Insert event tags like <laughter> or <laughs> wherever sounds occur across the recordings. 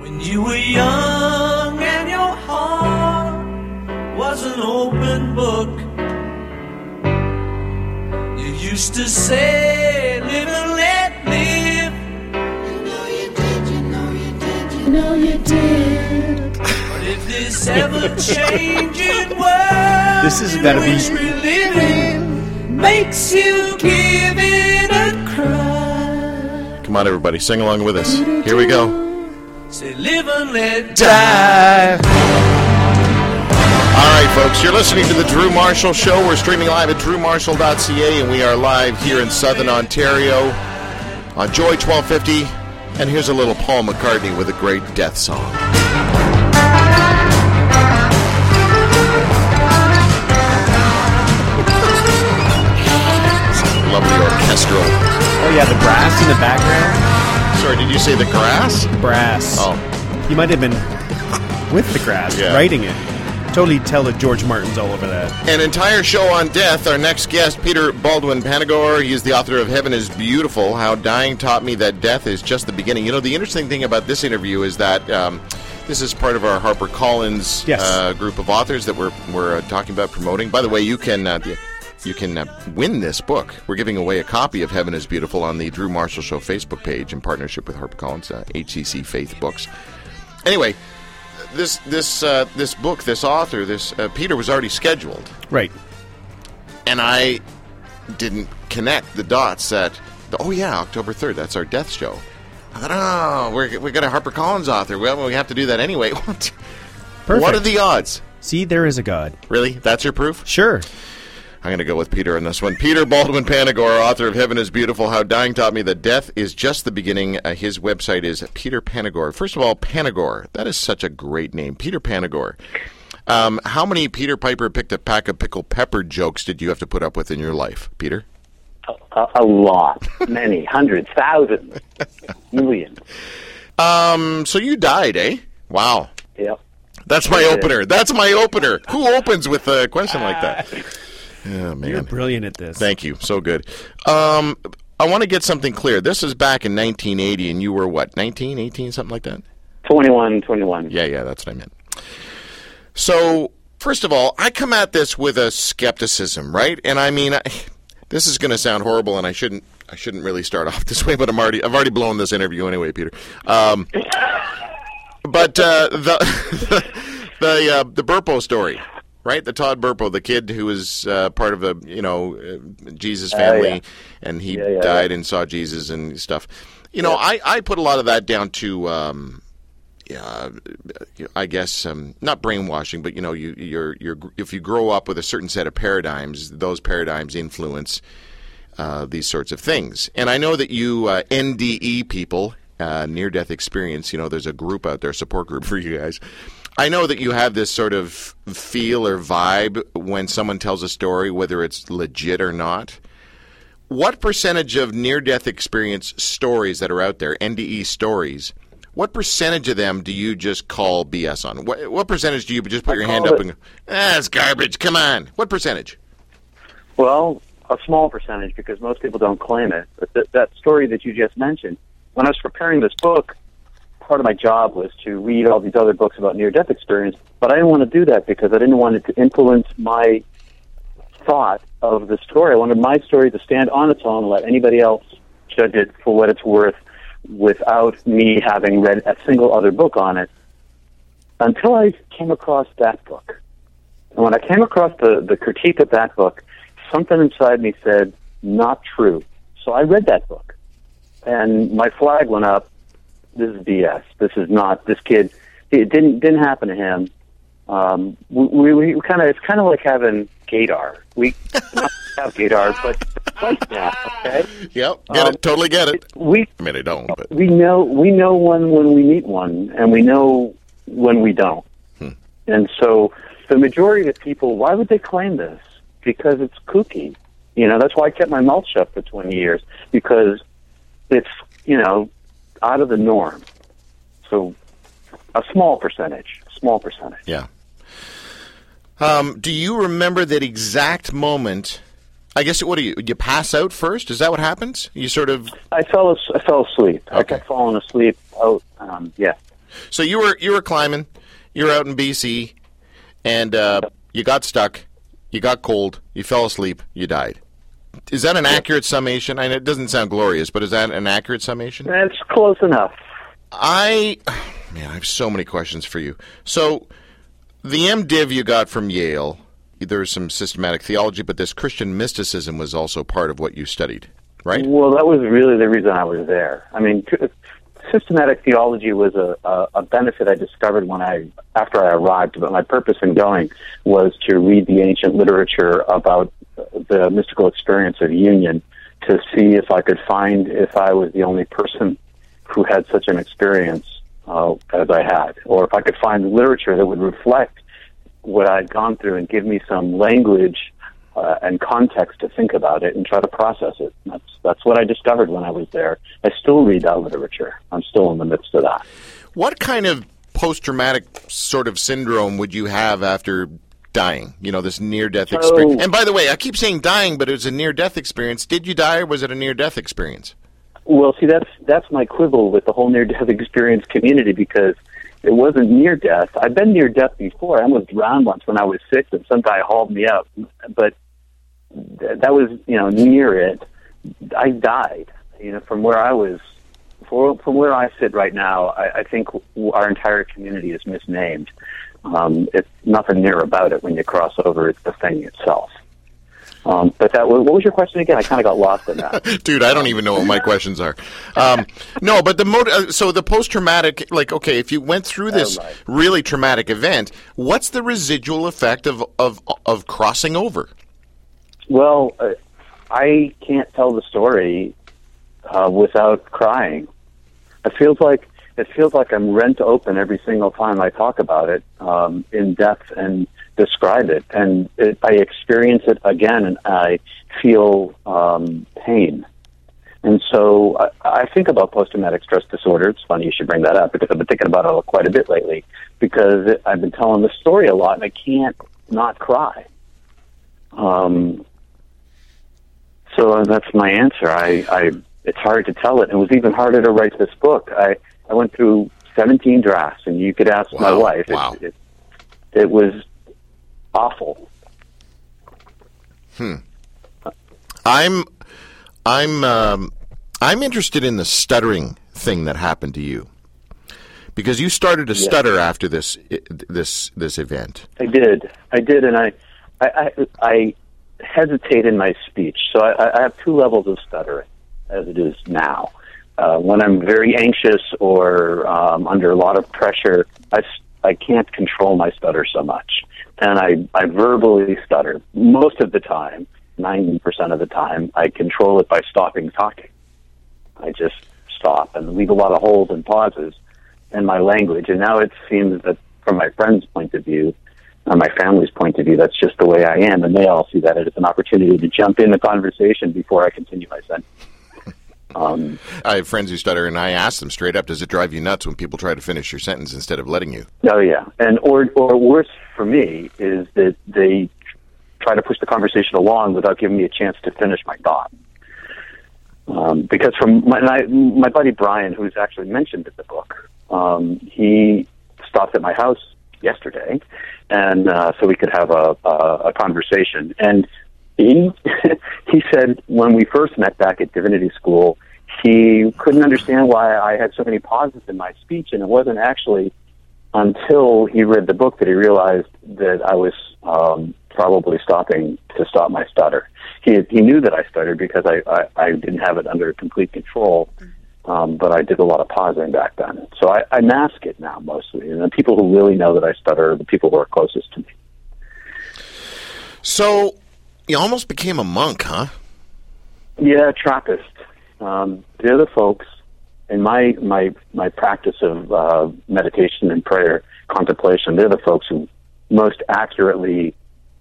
When you were young and your heart was an open book, you used to say, live and let live. You know you did, you know you did, you know you did. But if this ever changing world This is gotta be- in which we live in makes you give it a cry. Come on, everybody, sing along with us. Here we go. Say, live and let die. All right, folks, you're listening to the Drew Marshall Show. We're streaming live at drewmarshall.ca, and we are live here in Southern Ontario on Joy 1250. And here's a little Paul McCartney with a great death song. <laughs> Lovely orchestral. Oh yeah, the brass in the background. Sorry, did you say the grass? Brass. Oh, He might have been with the grass, Yeah. writing it. Totally tell that George Martin's all over that. An entire show on death. Our next guest, Peter Baldwin Panagore. He is the author of Heaven is Beautiful How Dying Taught Me That Death is Just the Beginning. You know, the interesting thing about this interview is that um, this is part of our HarperCollins Yes. uh, group of authors that we're, we're uh, talking about promoting. By the way, you can. Uh, the- you can uh, win this book. We're giving away a copy of Heaven is Beautiful on the Drew Marshall Show Facebook page in partnership with HarperCollins, uh, HCC Faith Books. Anyway, this this uh, this book, this author, this uh, Peter was already scheduled Right. and I didn't connect the dots that oh yeah October third that's our death show. I thought oh we're we got a HarperCollins author well we have to do that anyway. <laughs> What? Perfect. What are the odds? See, there is a God. Really? That's your proof? Sure. I'm going to go with Peter on this one. Peter Baldwin Panagore, author of Heaven is Beautiful, How Dying Taught Me That Death is Just the Beginning. Uh, his website is Peter Panagore. First of all, Panagore. That is such a great name. Peter Panagore. Um, how many Peter Piper picked a pack of pickled pepper jokes did you have to put up with in your life, Peter? A, a lot, many, <laughs> hundreds, thousands, millions. Um, so you died, eh? Wow. Yep. That's my opener. That's my opener. Who opens with a question like that? <laughs> Oh, You're brilliant at this. Thank you. So good. Um, I want to get something clear. This is back in 1980, and you were what, 19, 18, something like that? 21, 21. Yeah, yeah, that's what I meant. So, first of all, I come at this with a skepticism, right? And I mean, I, <laughs> this is going to sound horrible, and I shouldn't. I shouldn't really start <laughs> off this way, but I'm already. I've already blown this interview anyway, Peter. Um, <laughs> but uh, the the uh, the Burpo story, right? The Todd Burpo, the kid who was uh, part of the you know uh, Jesus family, yeah. and he Yeah, yeah, died and saw Jesus and stuff. You know, I, I put a lot of that down to um, uh, I guess um, not brainwashing, but you know, you you're you're if you grow up with a certain set of paradigms, those paradigms influence uh, these sorts of things. And I know that you uh, NDE people, uh, near death experience, you know, there's a group out there, support group <laughs> for you guys. I know that you have this sort of feel or vibe when someone tells a story, whether it's legit or not. What percentage of near death experience stories that are out there, NDE stories, what percentage of them do you just call BS on? What, what percentage do you just put I your hand call up and go, ah, it's garbage, come on? What percentage? Well, a small percentage because most people don't claim it. But th- that story that you just mentioned, when I was preparing this book, part of my job was to read all these other books about near-death experience. But I didn't want to do that because I didn't want it to influence my thought of the story. I wanted my story to stand on its own let anybody else judge it for what it's worth without me having read a single other book on it until I came across that book. And when I came across the, the critique of that book, something inside me said, not true. So I read that book. And my flag went up. This is BS. This is not, this kid, it didn't, didn't happen to him. Um, we, we, we kind of, it's kind of like having gaydar. We <laughs> have gaydar, but like that, okay? Yep, get Um, it, totally get it. We, I mean, I don't, but we know we know one when we meet one, and we know when we don't. And so, the majority of people, why would they claim this? Because it's kooky. You know, that's why I kept my mouth shut for 20 years because it's you know out of the norm. So, a small percentage, small percentage. yeah. Um, do you remember that exact moment? I guess what do you you pass out first? Is that what happens? You sort of I fell I fell asleep. I Okay. kept falling asleep out. Um, yeah. So you were you were climbing, you're out in BC, and uh, you got stuck, you got cold, you fell asleep, you died. Is that an accurate summation? I know it doesn't sound glorious, but is that an accurate summation? That's close enough. I, man, I have so many questions for you. So, the MDiv you got from Yale, there's some systematic theology, but this Christian mysticism was also part of what you studied, right? Well, that was really the reason I was there. I mean, systematic theology was a, a, a benefit I discovered when I after I arrived. But my purpose in going was to read the ancient literature about the mystical experience of union to see if I could find if I was the only person who had such an experience uh, as I had, or if I could find literature that would reflect what I'd gone through and give me some language uh, and context to think about it and try to process it. That's that's what I discovered when I was there. I still read that literature. I'm still in the midst of that. What kind of post traumatic sort of syndrome would you have after dying? You know, this near death So- experience. And by the way, I keep saying dying, but it was a near death experience. Did you die or was it a near death experience? Well, see, that's that's my quibble with the whole near-death <laughs> experience community because it wasn't near death. I've been near death before. I almost drowned once when I was six, and some guy hauled me up. But th- that was, you know, near it. I died. You know, from where I was, for, from where I sit right now, I, I think our entire community is misnamed. Um, it's nothing near about it when you cross over. It's the thing itself. Um, but that, what was your question again? I kind of got lost in that. <laughs> Dude, I don't even know what my questions are. Um, no, but the mot- uh, so the post traumatic, like, okay, if you went through this Oh, right. really traumatic event, what's the residual effect of of of crossing over? Well, uh, I can't tell the story uh, without crying. It feels like it feels like I'm rent open every single time I talk about it um, in depth and describe it, and it, I experience it again, and I feel um, pain. And so I, I think about post-traumatic stress disorder. It's funny you should bring that up because I've been thinking about it quite a bit lately because I've been telling the story a lot, and I can't not cry. Um, so that's my answer. I, I, it's hard to tell it. It was even harder to write this book. I, I went through 17 drafts, and you could ask my wife. Wow. It, it, it was awful. Hmm. I'm I'm um, I'm interested in the stuttering thing that happened to you because you started to stutter after this this this event. I did. I did, and I, I, I, I hesitate in my speech. So I, I have two levels of stuttering, as it is now. Uh, when I'm very anxious or um, under a lot of pressure, I, I can't control my stutter so much, and I, I verbally stutter most of the time. Ninety percent of the time, I control it by stopping talking. I just stop and leave a lot of holes and pauses in my language. And now it seems that from my friends' point of view, or my family's point of view, that's just the way I am, and they all see that as an opportunity to jump in the conversation before I continue my sentence. Um, I have friends who stutter, and I ask them straight up, "Does it drive you nuts when people try to finish your sentence instead of letting you?" oh yeah, and or or worse for me is that they try to push the conversation along without giving me a chance to finish my thought. Um, because from my, my my buddy Brian, who's actually mentioned in the book, um, he stopped at my house yesterday, and uh, so we could have a, a, a conversation. And he <laughs> he said when we first met back at Divinity School, he couldn't understand why I had so many pauses in my speech, and it wasn't actually until he read the book that he realized that I was um, probably stopping to stop my stutter. He he knew that I stuttered because I I, I didn't have it under complete control. Um, but I did a lot of pausing back then, so I, I mask it now mostly. And the people who really know that I stutter are the people who are closest to me. So you almost became a monk, huh? Yeah, Trappist. Um, they're the folks in my my my practice of uh, meditation and prayer, contemplation. They're the folks who most accurately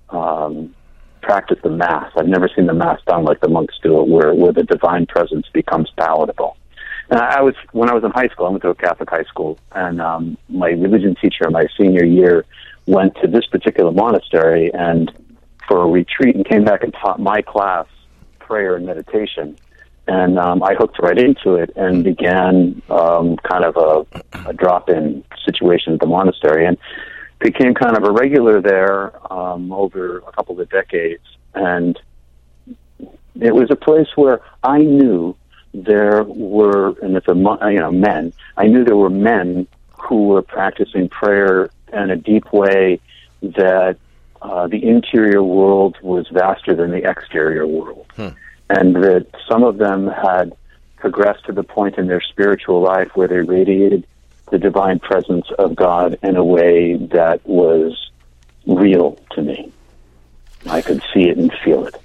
um, practice the mass. I've never seen the mass done like the monks do it, where where the divine presence becomes palatable. And I was when I was in high school. I went to a Catholic high school, and um, my religion teacher, in my senior year, went to this particular monastery and for a retreat, and came back and taught my class prayer and meditation. and um, I hooked right into it and began um, kind of a, a drop-in situation at the monastery, and became kind of a regular there um, over a couple of decades. And it was a place where I knew there were, and it's a you know men. I knew there were men who were practicing prayer in a deep way that uh, the interior world was vaster than the exterior world, and that some of them had progressed to the point in their spiritual life where they radiated the divine presence of God in a way that was real to me. I could see it and feel it.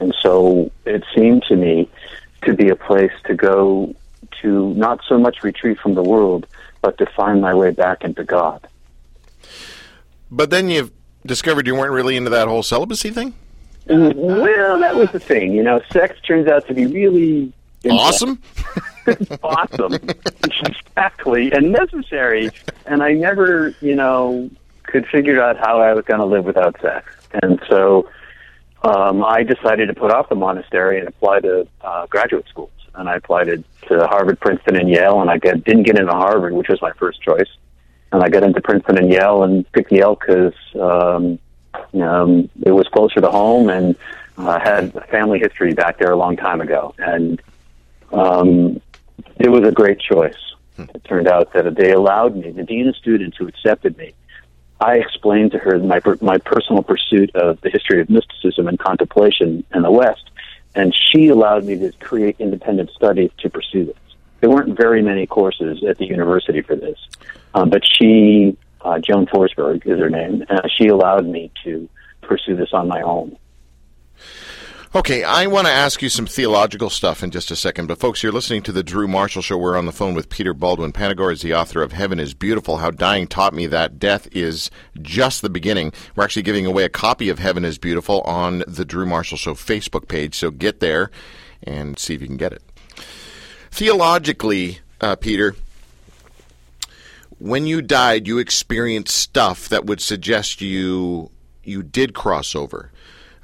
And so it seemed to me to be a place to go to not so much retreat from the world, but to find my way back into God. But then you've discovered you weren't really into that whole celibacy thing. Well, that was the thing. You know, sex turns out to be really Awesome. <laughs> awesome, exactly, and necessary. And I never, you know, could figure out how I was going to live without sex. And so um, I decided to put off the monastery and apply to uh, graduate schools. And I applied to, to Harvard, Princeton, and Yale, and I got, didn't get into Harvard, which was my first choice. And I got into Princeton and Yale, and picked Yale because um, um, it was closer to home, and I had a family history back there a long time ago. And um, it was a great choice. It turned out that they allowed me, the dean of students who accepted me, I explained to her my my personal pursuit of the history of mysticism and contemplation in the West, and she allowed me to create independent studies to pursue this. There weren't very many courses at the university for this, um, but she, uh, Joan Forsberg is her name, and she allowed me to pursue this on my own. Okay, I want to ask you some theological stuff in just a second, but folks, you're listening to the Drew Marshall Show. We're on the phone with Peter Baldwin. Panagore is the author of Heaven is Beautiful How Dying Taught Me That Death is Just the Beginning. We're actually giving away a copy of Heaven is Beautiful on the Drew Marshall Show Facebook page, so get there and see if you can get it. Theologically, uh, Peter, when you died, you experienced stuff that would suggest you you did cross over.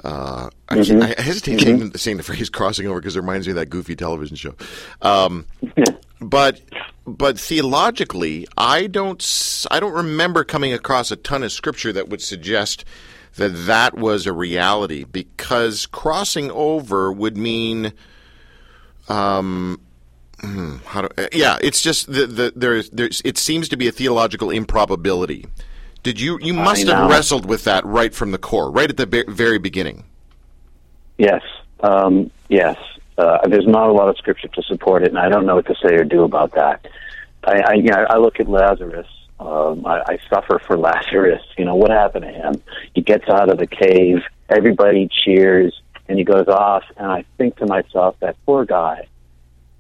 Uh, I, I hesitate saying, saying the <laughs> phrase "crossing over" because it reminds me of that goofy television show. Um, <laughs> but but theologically, I don't I don't remember coming across a ton of scripture that would suggest that that was a reality because crossing over would mean um, hmm, how do, uh, yeah, it's just the, the there's there's it seems to be a theological improbability. Did you you must have wrestled with that right from the core, right at the be- very beginning? Yes, um, yes. Uh, there's not a lot of scripture to support it, and I don't know what to say or do about that. I, I, you know, I look at Lazarus. Um, I, I suffer for <laughs> Lazarus. You know what happened to him? He gets out of the cave. Everybody cheers, and he goes off. And I think to myself, that poor guy.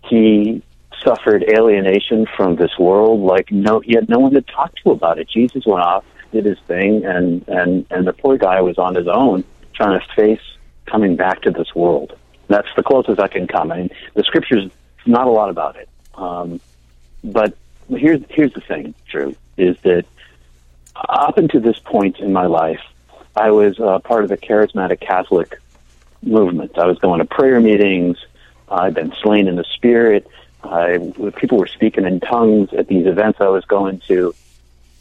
He suffered alienation from this world. Like no, had no one to talk to about it. Jesus went off, did his thing, and and and the poor guy was on his own, trying to face coming back to this world. That's the closest I can come. I mean, the scriptures not a lot about it. Um, but here's here's the thing, Drew, is that up until this point in my life, I was uh, part of the charismatic Catholic movement. I was going to prayer meetings. I'd been slain in the spirit. I, people were speaking in tongues at these events I was going to,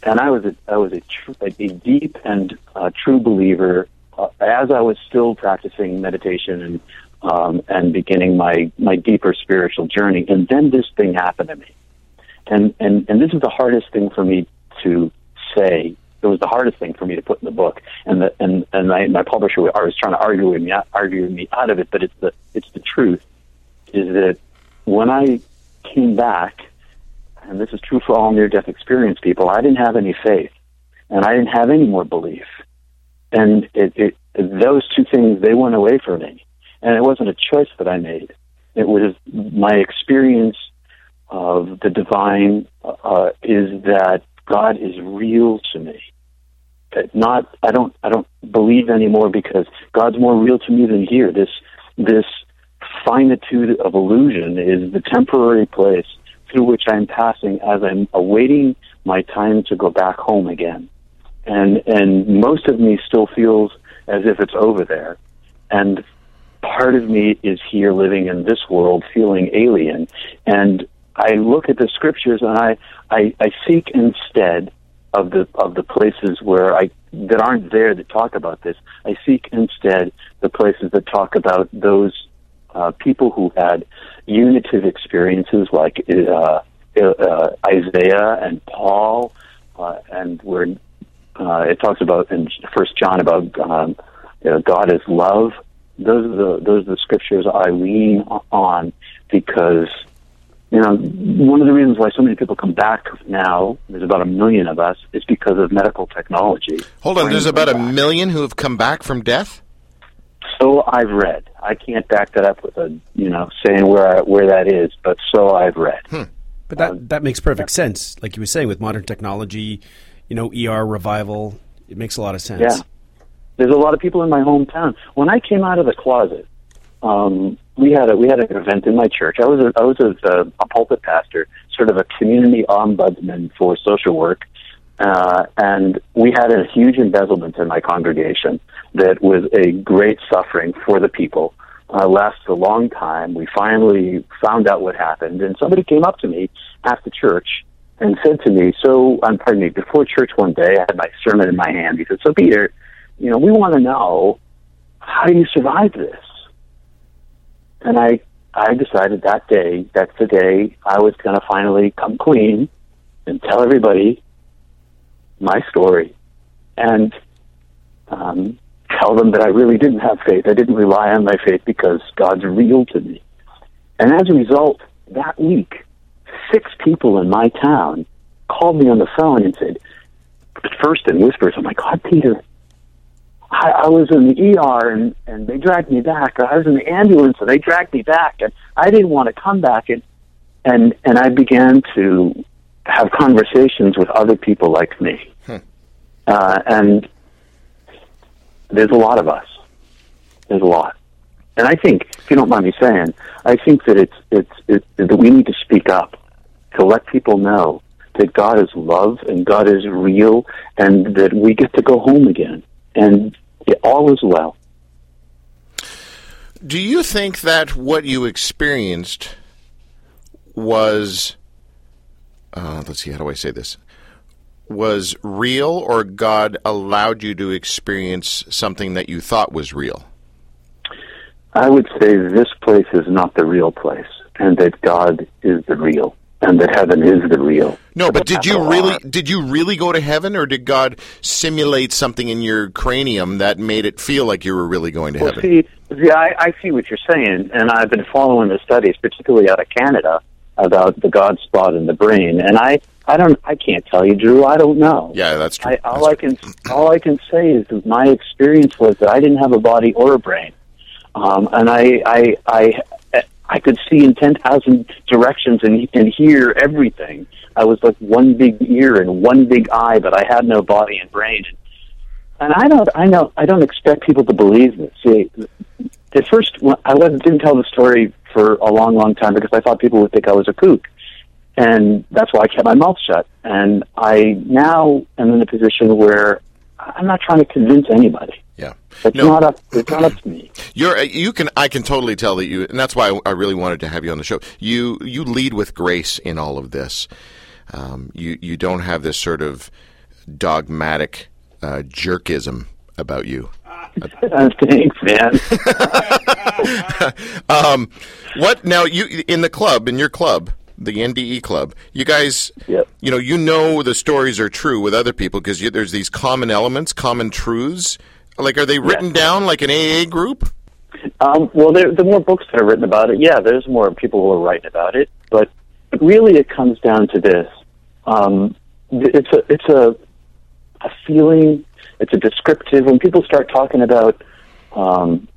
and I was a, I was a, tr- a deep and uh, true believer. Uh, as I was still practicing meditation and um, and beginning my my deeper spiritual journey, and then this thing happened to me, and and and this is the hardest thing for me to say. It was the hardest thing for me to put in the book, and the, and and I, my publisher was trying to argue with me argue me out of it, but it's the it's the truth. Is that when I came back, and this is true for all near death experience people, I didn't have any faith, and I didn't have any more belief, and it, it those two things they went away from me, and it wasn't a choice that I made. It was my experience of the divine uh, is that God is real to me. That not I don't I don't believe anymore because God's more real to me than here. This this finitude of illusion is the temporary place through which I'm passing as I'm awaiting my time to go back home again. And and most of me still feels as if it's over there. And part of me is here living in this world feeling alien. And I look at the scriptures and I, I, I seek instead of the of the places where I that aren't there that talk about this. I seek instead the places that talk about those uh, people who had unitive experiences like uh, uh, Isaiah and Paul, uh, and where uh, it talks about in First John about um, you know, God is love. Those are the those are the scriptures I lean on because you know one of the reasons why so many people come back now. There's about a million of us. Is because of medical technology. Hold on, there's about a million who have come back from death. So I've read. I can't back that up with a you know saying where I, where that is, but so I've read. But that that makes perfect sense. Like you were saying, with modern technology, you know, ER revival, it makes a lot of sense. Yeah. There's a lot of people in my hometown. When I came out of the closet, um, we had a we had an event in my church. I was a, I was a, a pulpit pastor, sort of a community ombudsman for social work, uh, and we had a huge embezzlement in my congregation that was a great suffering for the people. Uh, lasted a long time. We finally found out what happened, and somebody came up to me after church and said to me, "So, um, pardon me, before church one day, I had my sermon in my hand." He said, "So, Peter, you know, we want to know how do you survive this?" And I, I decided that day, that's the day I was going to finally come clean and tell everybody my story, and um, tell them that I really didn't have faith. I didn't rely on my faith because God's real to me. And as a result, that week, six people in my town called me on the phone and said, at first in whispers, I'm like, God, Peter, I, I was in the ER and, and they dragged me back, or I was in the ambulance and they dragged me back, and I didn't want to come back. And, and, and I began to have conversations with other people like me. Uh, and there's a lot of us. There's a lot. And I think, if you don't mind me saying, I think that it's it's it, that we need to speak up to let people know that God is love and God is real, and that we get to go home again, and it, all is well. Do you think that what you experienced was, uh, let's see, how do I say this? Was real, or God allowed you to experience something that you thought was real? I would say this place is not the real place, and that God is the real, and that heaven is the real. No, but did you really did you really go to heaven, or did God simulate something in your cranium that made it feel like you were really going to Well, heaven? see, see I, I see what you're saying, and I've been following the studies, particularly out of Canada, about the God spot in the brain. And I, I don't, I can't tell you, Drew. I don't know. yeah, that's true. I, all That's I can, all I can say is that my experience was that I didn't have a body or a brain, um, and I, I, I, I could see in ten thousand directions and and hear everything. I was like one big ear and one big eye, but I had no body and brain. And I don't, I know, I don't expect people to believe this. See, at first, I wasn't, didn't tell the story for a long, long time because I thought people would think I was a kook, and that's why I kept my mouth shut. And I now am in a position where I'm not trying to convince anybody. yeah. It's No. not up. It's not up to me. <clears throat> You're you can I can totally tell that you and that's why I really wanted to have you on the show. You you lead with grace in all of this. Um, you you don't have this sort of dogmatic uh, jerkism about you. <laughs> Uh, Thanks, man. <laughs> Um, what now? You in the club in your club, the NDE club. You guys, Yep. you know, you know the stories are true with other people because there's these common elements, common truths. Like, are they written down like an AA group? Um, well, there, the more books that are written about it, yeah, there's more people who are writing about it. But really, it comes down to this: um, it's a it's a a feeling. It's a descriptive. When people start talking about, um,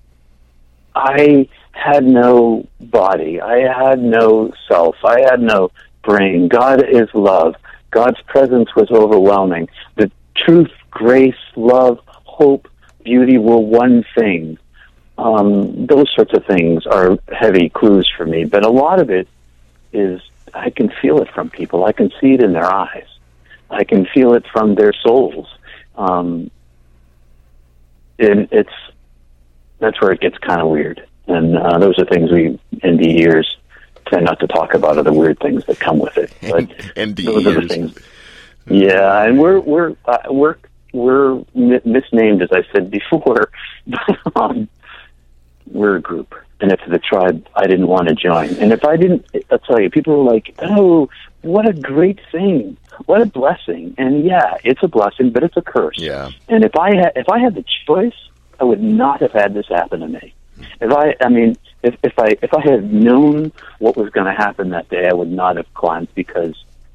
I had no body, I had no self, I had no brain. God is love. God's presence was overwhelming. The truth, grace, love, hope, beauty were one thing um, those sorts of things are heavy clues for me. But a lot of it is I can feel it from people. I can see it in their eyes. I can feel it from their souls. Um, and it's that's where it gets kind of weird. and uh, those are things we in the years tend not to talk about. Are the weird things that come with it, but <laughs> ND those are the years. things. Yeah, and we're we're uh, we're we're mi- misnamed as I said before. <laughs> um, we're a group, and if it's the tribe I didn't want to join. And if I didn't, I'll tell you, people were like, "Oh, what a great thing! What a blessing!" And yeah, it's a blessing, but it's a curse. Yeah. And if I had if I had the choice, I would not have had this happen to me. If I, I mean, if if I if I had known what was going to happen that day, I would not have climbed because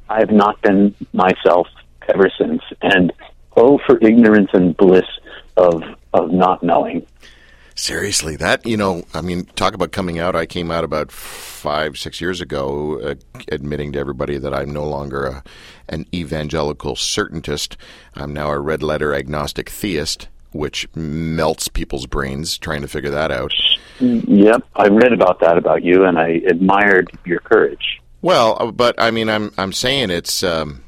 I have not been myself ever since. And oh, for ignorance and bliss of of not knowing. Seriously, that you know, I mean, talk about coming out. I came out about five, six years ago, uh, admitting to everybody that I'm no longer a, an evangelical certaintist. I'm now a red letter agnostic theist, which melts people's brains trying to figure that out. Yep, I read about that about you, and I admired your courage. Well, uh, but I mean, I'm I'm saying it's um,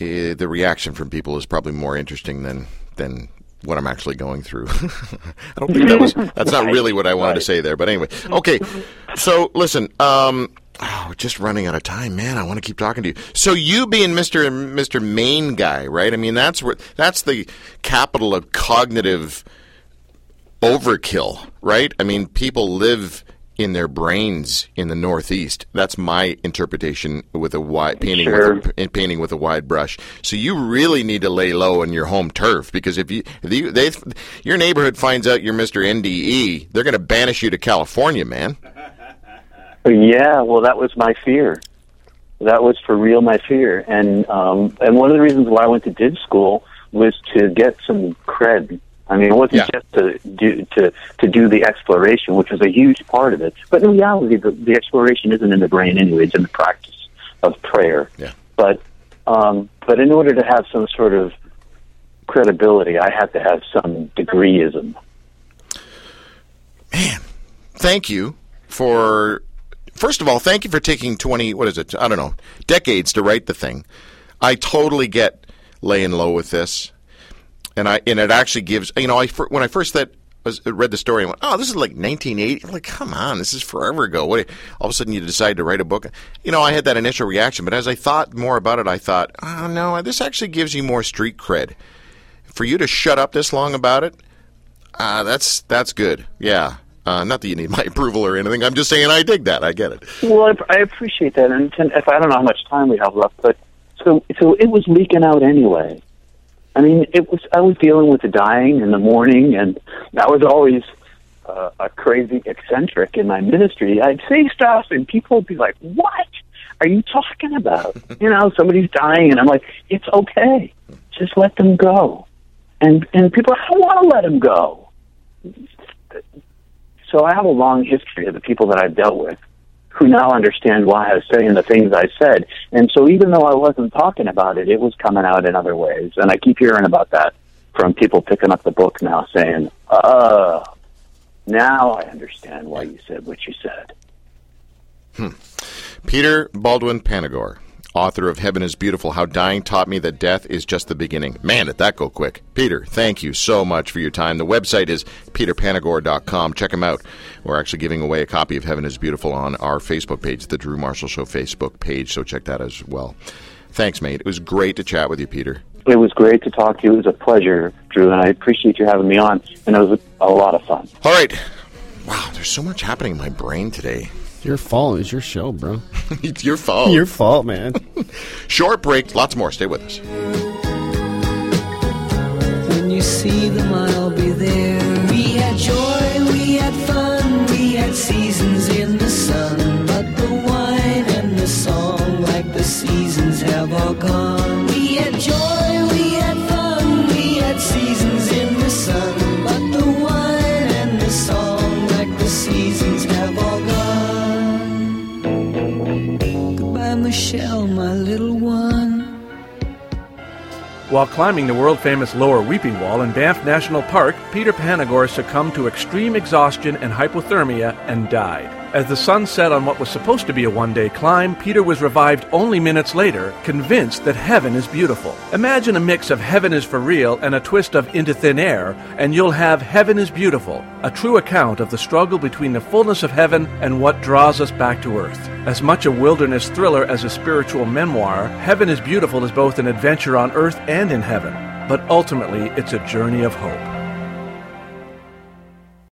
eh, the reaction from people is probably more interesting than than what I'm actually going through. <laughs> I don't think that was <laughs> that's not really what I wanted to say there, but anyway. Okay, so listen, um, oh, just running out of time, man. I want to keep talking to you. So you being Mister Mister Maine guy, right? I mean, that's where that's the capital of cognitive overkill, right? I mean, people live in their brains in the Northeast. That's my interpretation with a wide painting Sure. with a, painting with a wide brush. So you really need to lay low on your home turf because if you, you they, your neighborhood finds out you're Mr. NDE, they're going to banish you to California, man. Yeah, well, that was my fear. That was for real my fear, and um, and one of the reasons why I went to div school was to get some cred. I mean, it wasn't Yeah. just to do to to do the exploration, which was a huge part of it. But in reality, the, the exploration isn't in the brain anyway; it's in the practice of prayer. Yeah. But um, but in order to have some sort of credibility, I had to have some degreeism. Man, thank you for first of all, thank you for taking 20 what is it? I don't know, decades to write the thing. I totally get laying low with this. And I and it actually gives you know I when I first that was read the story I went oh this is like 1980 I'm like come on this is forever ago. What all of a sudden you decide to write a book. You know I had that initial reaction but as I thought more about it I thought oh no this actually gives you more street cred. For you to shut up this long about it uh, that's that's good. Yeah. Uh, not that you need my <laughs> approval or anything. I'm just saying I dig that. I get it. Well, I, I appreciate that, and if I don't know how much time we have left, but so so it was leaking out anyway. I mean, it was I was dealing with the dying in the morning, and that was always uh, a crazy eccentric in my ministry. I'd say stuff, and people would be like, "What are you talking about?" <laughs> you know, somebody's dying, and I'm like, "It's okay, just let them go." And and people, I don't want to let them go. So I have a long history of the people that I've dealt with who now understand why I was saying the things I said. And so even though I wasn't talking about it, it was coming out in other ways. And I keep hearing about that from people picking up the book now saying, oh, now I understand why you said what you said. Hmm. Peter Baldwin Panagore, author of Heaven is Beautiful How Dying Taught Me That Death is Just the Beginning. Man, did that go quick. Peter, thank you so much for your time. The website is peterpanagore.com. Check him out. We're actually giving away a copy of Heaven is Beautiful on our Facebook page, the Drew Marshall Show Facebook page, so check that as well. Thanks, mate. It was great to chat with you, Peter. It was great to talk to you. It was a pleasure, Drew, and I appreciate you having me on. And it was a lot of fun. All right. Wow, there's so much happening in my brain today. Your fault. It's your show, bro. <laughs> it's your fault. Your fault, man. <laughs> Short break, lots more. Stay with us. When you see them, I'll be there. We had joy, we had fun, we had seasons While climbing the world famous Lower Weeping Wall in Banff National Park, Peter Panagore succumbed to extreme exhaustion and hypothermia and died. As the sun set on what was supposed to be a one day climb, Peter was revived only minutes later, convinced that heaven is beautiful. Imagine a mix of Heaven is for Real and a twist of Into Thin Air, and you'll have Heaven is Beautiful, a true account of the struggle between the fullness of heaven and what draws us back to earth. As much a wilderness thriller as a spiritual memoir, Heaven is Beautiful is both an adventure on earth and in heaven, but ultimately it's a journey of hope.